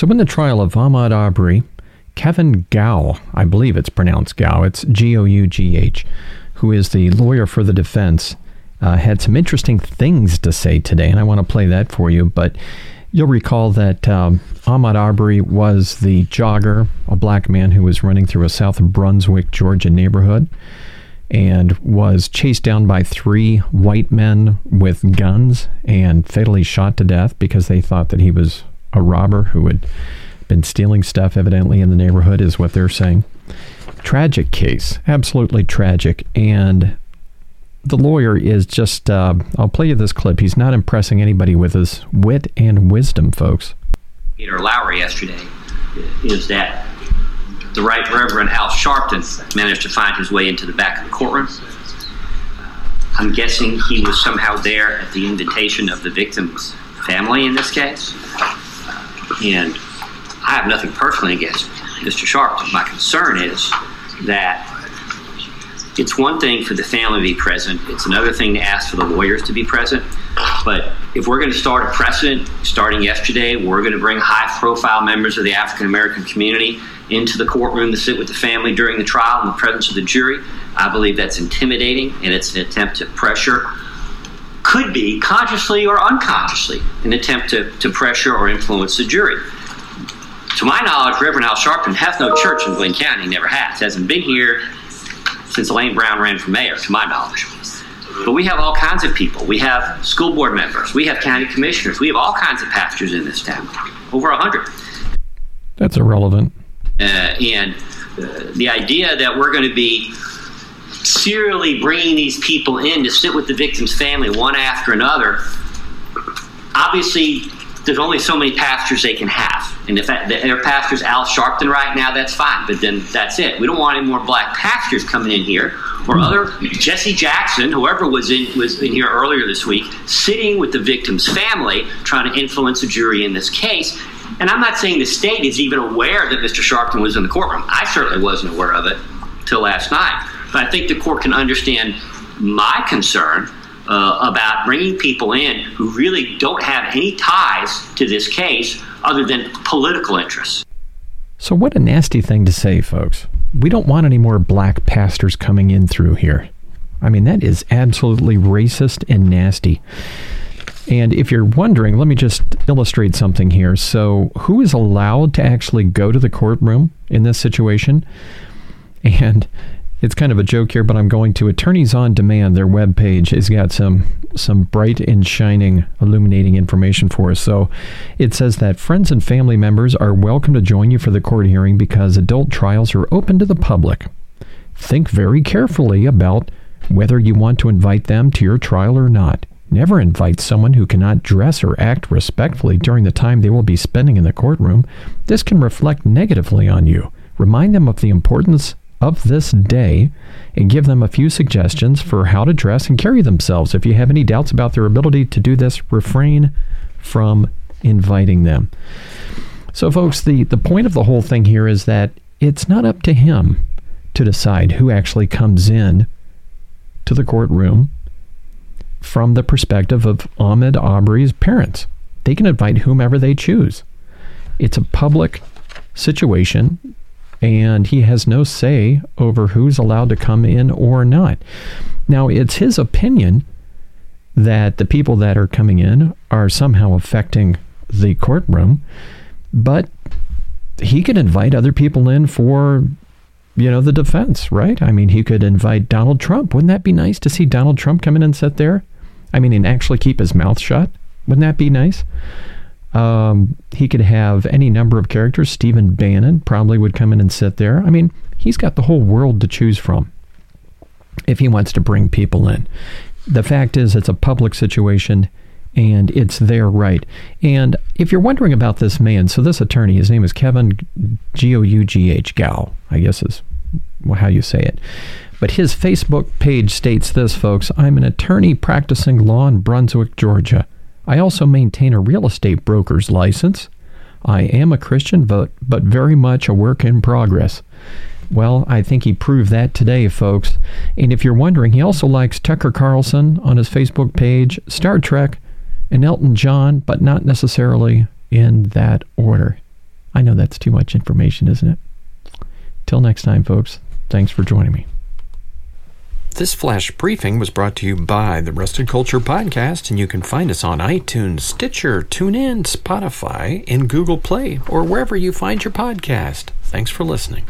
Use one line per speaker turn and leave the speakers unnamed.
So, in the trial of Ahmaud Arbery, Kevin Gow, I believe it's pronounced Gow, it's G O U G H, who is the lawyer for the defense, uh, had some interesting things to say today, and I want to play that for you. But you'll recall that um, Ahmaud Arbery was the jogger, a black man who was running through a South Brunswick, Georgia neighborhood and was chased down by three white men with guns and fatally shot to death because they thought that he was a robber who had been stealing stuff evidently in the neighborhood is what they're saying tragic case absolutely tragic and the lawyer is just uh, i'll play you this clip he's not impressing anybody with his wit and wisdom folks
peter lowry yesterday is that the Right Reverend Al Sharpton managed to find his way into the back of the courtroom. I'm guessing he was somehow there at the invitation of the victim's family in this case. And I have nothing personally against Mr. Sharpton. My concern is that it's one thing for the family to be present, it's another thing to ask for the lawyers to be present. But if we're going to start a precedent starting yesterday, we're going to bring high profile members of the African American community into the courtroom to sit with the family during the trial in the presence of the jury. I believe that's intimidating and it's an attempt to pressure, could be consciously or unconsciously, an attempt to, to pressure or influence the jury. To my knowledge, Reverend Al Sharpton has no church in Glynn County, never has. Hasn't been here since Elaine Brown ran for mayor, to my knowledge. But we have all kinds of people. We have school board members. We have county commissioners. We have all kinds of pastors in this town, over a hundred.
That's irrelevant.
Uh, and uh, the idea that we're going to be serially bringing these people in to sit with the victim's family one after another, obviously there's only so many pastors they can have. And if their pastor's Al Sharpton right now, that's fine. But then that's it. We don't want any more black pastors coming in here or mm-hmm. other Jesse Jackson, whoever was in was in here earlier this week, sitting with the victim's family, trying to influence the jury in this case. And I'm not saying the state is even aware that Mr. Sharpton was in the courtroom. I certainly wasn't aware of it till last night. But I think the court can understand my concern uh, about bringing people in who really don't have any ties to this case other than political interests.
So, what a nasty thing to say, folks. We don't want any more black pastors coming in through here. I mean, that is absolutely racist and nasty. And if you're wondering, let me just illustrate something here. So, who is allowed to actually go to the courtroom in this situation? And it's kind of a joke here, but I'm going to Attorneys on Demand. Their webpage has got some some bright and shining, illuminating information for us. So it says that friends and family members are welcome to join you for the court hearing because adult trials are open to the public. Think very carefully about whether you want to invite them to your trial or not. Never invite someone who cannot dress or act respectfully during the time they will be spending in the courtroom. This can reflect negatively on you. Remind them of the importance of this day and give them a few suggestions for how to dress and carry themselves. If you have any doubts about their ability to do this, refrain from inviting them. So, folks, the, the point of the whole thing here is that it's not up to him to decide who actually comes in to the courtroom from the perspective of Ahmaud Arbery's parents. They can invite whomever they choose. It's a public situation and he has no say over who's allowed to come in or not. Now, it's his opinion that the people that are coming in are somehow affecting the courtroom, but he could invite other people in for you know the defense, right? I mean, he could invite Donald Trump. Wouldn't that be nice to see Donald Trump come in and sit there? I mean, and actually keep his mouth shut. Wouldn't that be nice? Um, he could have any number of characters. Stephen Bannon probably would come in and sit there. I mean, he's got the whole world to choose from if he wants to bring people in. The fact is, it's a public situation and it's their right. And if you're wondering about this man, so this attorney, his name is Kevin G O U G H Gough, I guess is how you say it. But his Facebook page states this, folks I'm an attorney practicing law in Brunswick, Georgia. I also maintain a real estate broker's license. I am a Christian, but, but very much a work in progress. Well, I think he proved that today, folks. And if you're wondering, he also likes Tucker Carlson on his Facebook page, Star Trek, and Elton John, but not necessarily in that order.
I know that's too much information, isn't it? Till next time, folks, thanks for joining me.
This flash briefing was brought to you by the Rusted Culture Podcast, and you can find us on iTunes, Stitcher, TuneIn, Spotify, and Google Play, or wherever you find your podcast. Thanks for listening.